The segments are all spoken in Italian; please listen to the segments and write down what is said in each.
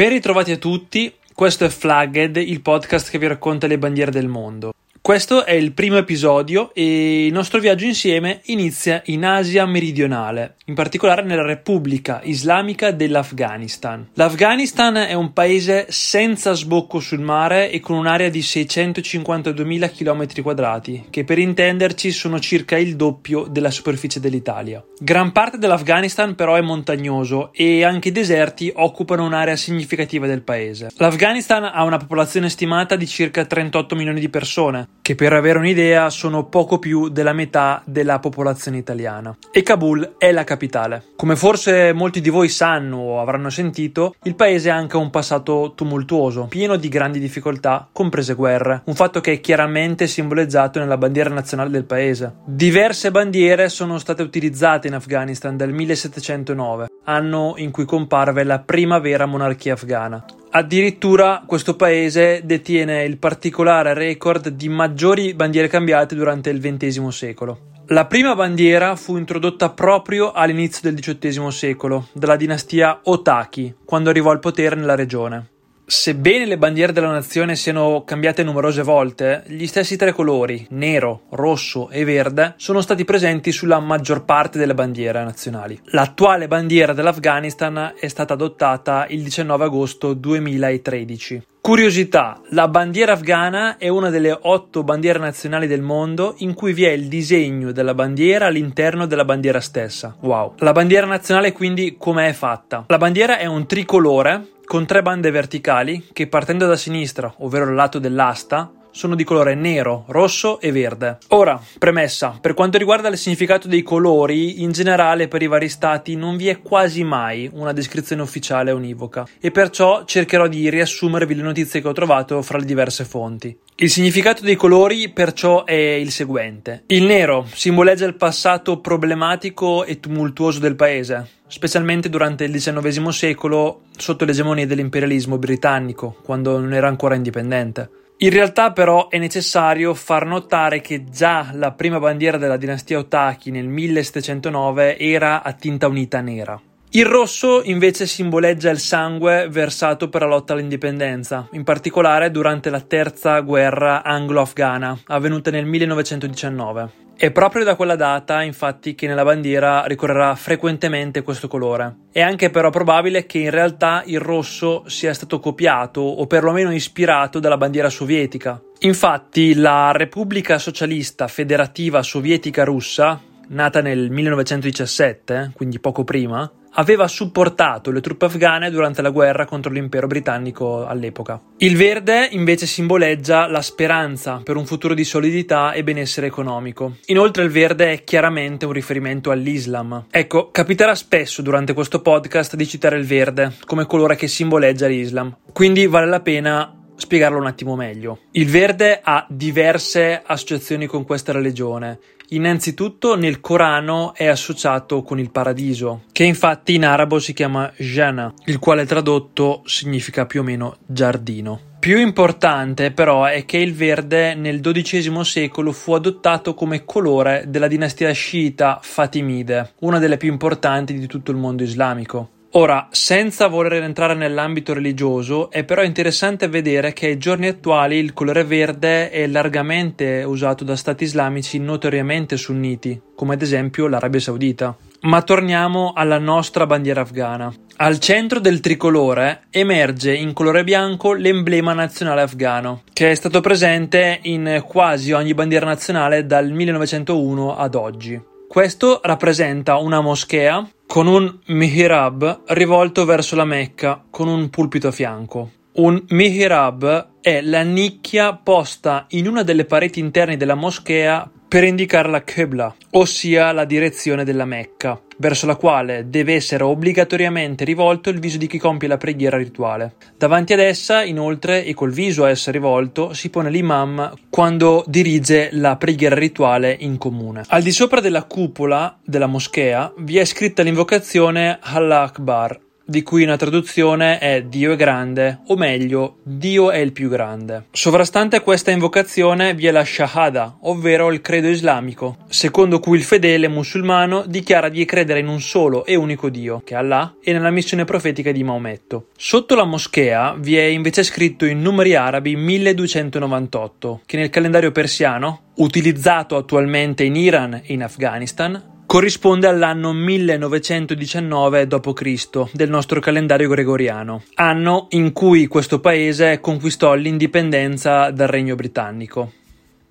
Ben ritrovati a tutti, questo è Flagged, il podcast che vi racconta le bandiere del mondo. Questo è il primo episodio e il nostro viaggio insieme inizia in Asia meridionale, in particolare nella Repubblica Islamica dell'Afghanistan. L'Afghanistan è un paese senza sbocco sul mare e con un'area di 652.000 km quadrati, che per intenderci sono circa il doppio della superficie dell'Italia. Gran parte dell'Afghanistan però è montagnoso e anche i deserti occupano un'area significativa del paese. L'Afghanistan ha una popolazione stimata di circa 38 milioni di persone, che per avere un'idea sono poco più della metà della popolazione italiana. E Kabul è la capitale. Come forse molti di voi sanno o avranno sentito, il paese ha anche un passato tumultuoso, pieno di grandi difficoltà, comprese guerre, un fatto che è chiaramente simboleggiato nella bandiera nazionale del paese. Diverse bandiere sono state utilizzate in Afghanistan dal 1709, anno in cui comparve la prima vera monarchia afghana. Addirittura questo paese detiene il particolare record di maggiori bandiere cambiate durante il XX secolo. La prima bandiera fu introdotta proprio all'inizio del XVIII secolo, dalla dinastia Otaki, quando arrivò al potere nella regione. Sebbene le bandiere della nazione siano cambiate numerose volte, gli stessi tre colori, nero, rosso e verde, sono stati presenti sulla maggior parte delle bandiere nazionali. L'attuale bandiera dell'Afghanistan è stata adottata il 19 agosto 2013. Curiosità, la bandiera afghana è una delle otto bandiere nazionali del mondo in cui vi è il disegno della bandiera all'interno della bandiera stessa. Wow. La bandiera nazionale quindi come è fatta? La bandiera è un tricolore con tre bande verticali che partendo da sinistra, ovvero il lato dell'asta, sono di colore nero, rosso e verde. Ora, premessa, per quanto riguarda il significato dei colori, in generale per i vari stati non vi è quasi mai una descrizione ufficiale univoca e perciò cercherò di riassumervi le notizie che ho trovato fra le diverse fonti. Il significato dei colori perciò è il seguente. Il nero simboleggia il passato problematico e tumultuoso del paese, specialmente durante il XIX secolo sotto l'egemonia dell'imperialismo britannico, quando non era ancora indipendente. In realtà però è necessario far notare che già la prima bandiera della dinastia Otaki nel 1709 era a tinta unita nera. Il rosso invece simboleggia il sangue versato per la lotta all'indipendenza, in particolare durante la terza guerra anglo-afghana, avvenuta nel 1919. È proprio da quella data, infatti, che nella bandiera ricorrerà frequentemente questo colore. È anche però probabile che in realtà il rosso sia stato copiato o perlomeno ispirato dalla bandiera sovietica. Infatti, la Repubblica Socialista Federativa Sovietica Russa, nata nel 1917, quindi poco prima, aveva supportato le truppe afghane durante la guerra contro l'impero britannico all'epoca. Il verde invece simboleggia la speranza per un futuro di solidità e benessere economico. Inoltre il verde è chiaramente un riferimento all'Islam. Ecco, capiterà spesso durante questo podcast di citare il verde come colore che simboleggia l'Islam. Quindi vale la pena spiegarlo un attimo meglio. Il verde ha diverse associazioni con questa religione. Innanzitutto nel Corano è associato con il paradiso, che infatti in arabo si chiama Jannah, il quale tradotto significa più o meno giardino. Più importante però è che il verde nel XII secolo fu adottato come colore della dinastia sciita Fatimide, una delle più importanti di tutto il mondo islamico. Ora, senza voler entrare nell'ambito religioso, è però interessante vedere che ai giorni attuali il colore verde è largamente usato da stati islamici notoriamente sunniti, come ad esempio l'Arabia Saudita. Ma torniamo alla nostra bandiera afghana. Al centro del tricolore emerge in colore bianco l'emblema nazionale afghano, che è stato presente in quasi ogni bandiera nazionale dal 1901 ad oggi. Questo rappresenta una moschea con un mihrab rivolto verso la Mecca con un pulpito a fianco. Un mihrab è la nicchia posta in una delle pareti interne della moschea per indicare la Qibla, ossia la direzione della Mecca, verso la quale deve essere obbligatoriamente rivolto il viso di chi compie la preghiera rituale. Davanti ad essa, inoltre, e col viso a essa rivolto, si pone l'imam quando dirige la preghiera rituale in comune. Al di sopra della cupola della moschea vi è scritta l'invocazione Allah Akbar, di cui una traduzione è Dio è grande, o meglio, Dio è il più grande. Sovrastante a questa invocazione vi è la Shahada, ovvero il credo islamico, secondo cui il fedele musulmano dichiara di credere in un solo e unico Dio, che è Allah, e nella missione profetica di Maometto. Sotto la moschea vi è invece scritto in numeri arabi 1298, che nel calendario persiano, utilizzato attualmente in Iran e in Afghanistan, corrisponde all'anno 1919 d.C. del nostro calendario gregoriano, anno in cui questo paese conquistò l'indipendenza dal regno britannico.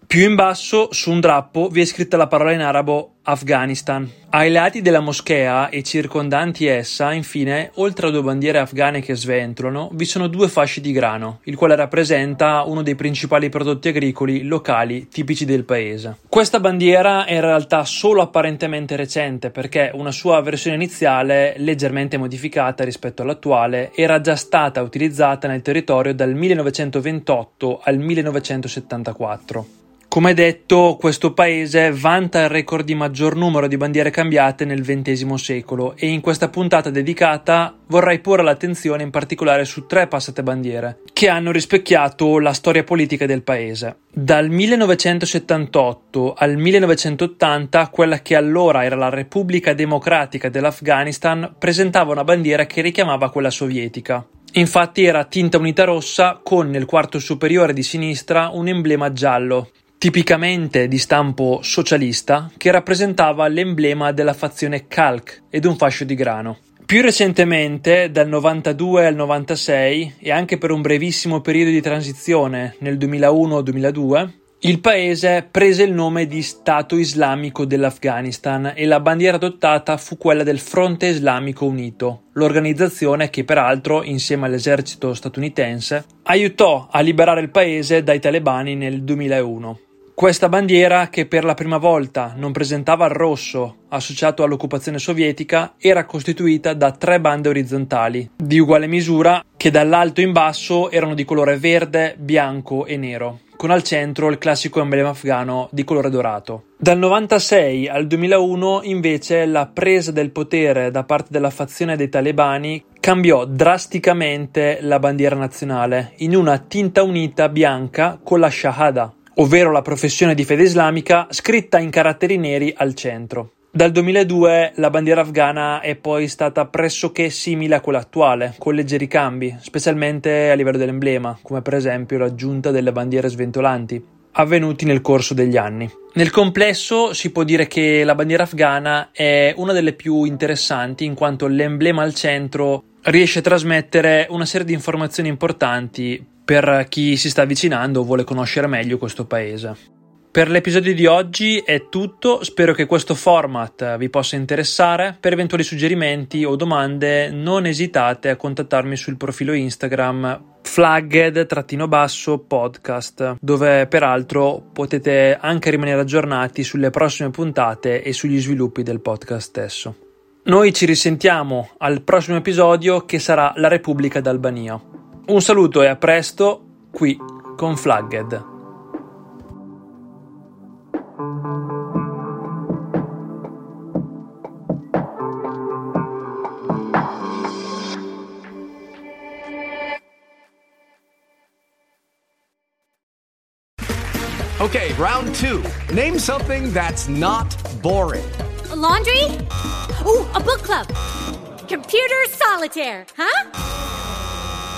Più in basso, su un drappo, vi è scritta la parola in arabo Afghanistan. Ai lati della moschea e circondanti essa, infine, oltre a due bandiere afghane che sventolano, vi sono due fasci di grano, il quale rappresenta uno dei principali prodotti agricoli locali tipici del paese. Questa bandiera è in realtà solo apparentemente recente perché una sua versione iniziale, leggermente modificata rispetto all'attuale, era già stata utilizzata nel territorio dal 1928 al 1974. Come detto, questo paese vanta il record di maggior numero di bandiere cambiate nel XX secolo e in questa puntata dedicata vorrei porre l'attenzione in particolare su tre passate bandiere che hanno rispecchiato la storia politica del paese. Dal 1978 al 1980, quella che allora era la Repubblica Democratica dell'Afghanistan presentava una bandiera che richiamava quella sovietica. Infatti era tinta unita rossa con nel quarto superiore di sinistra un emblema giallo, tipicamente di stampo socialista, che rappresentava l'emblema della fazione Kalk ed un fascio di grano. Più recentemente, dal 92 al 96 e anche per un brevissimo periodo di transizione nel 2001-2002, il paese prese il nome di Stato Islamico dell'Afghanistan e la bandiera adottata fu quella del Fronte Islamico Unito, l'organizzazione che peraltro, insieme all'esercito statunitense, aiutò a liberare il paese dai talebani nel 2001. Questa bandiera, che per la prima volta non presentava il rosso associato all'occupazione sovietica, era costituita da tre bande orizzontali di uguale misura che dall'alto in basso erano di colore verde, bianco e nero, con al centro il classico emblema afghano di colore dorato. Dal 96 al 2001 invece la presa del potere da parte della fazione dei talebani cambiò drasticamente la bandiera nazionale in una tinta unita bianca con la Shahada, ovvero la professione di fede islamica, scritta in caratteri neri al centro. Dal 2002 la bandiera afghana è poi stata pressoché simile a quella attuale, con leggeri cambi, specialmente a livello dell'emblema, come per esempio l'aggiunta delle bandiere sventolanti, avvenuti nel corso degli anni. Nel complesso si può dire che la bandiera afghana è una delle più interessanti in quanto l'emblema al centro riesce a trasmettere una serie di informazioni importanti per chi si sta avvicinando o vuole conoscere meglio questo paese. Per l'episodio di oggi è tutto, spero che questo format vi possa interessare. Per eventuali suggerimenti o domande non esitate a contattarmi sul profilo Instagram flagged-podcast dove peraltro potete anche rimanere aggiornati sulle prossime puntate e sugli sviluppi del podcast stesso. Noi ci risentiamo al prossimo episodio che sarà La Repubblica d'Albania. Un saluto e a presto qui con Flagged. Okay, round two. Name something that's not boring. A laundry? Ooh, a book club. Computer solitaire, huh?